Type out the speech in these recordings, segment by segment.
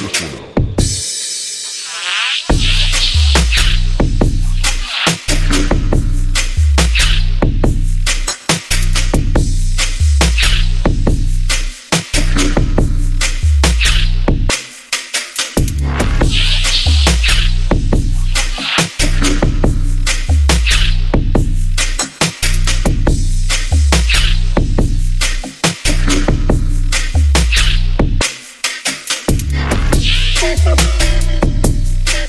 Argentina.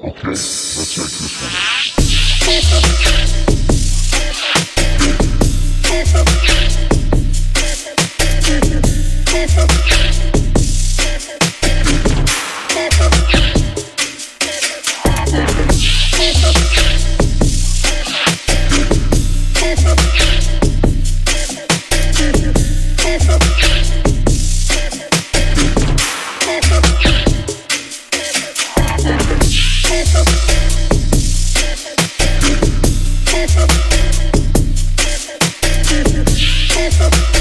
Okay, let's check this one. Okay, let's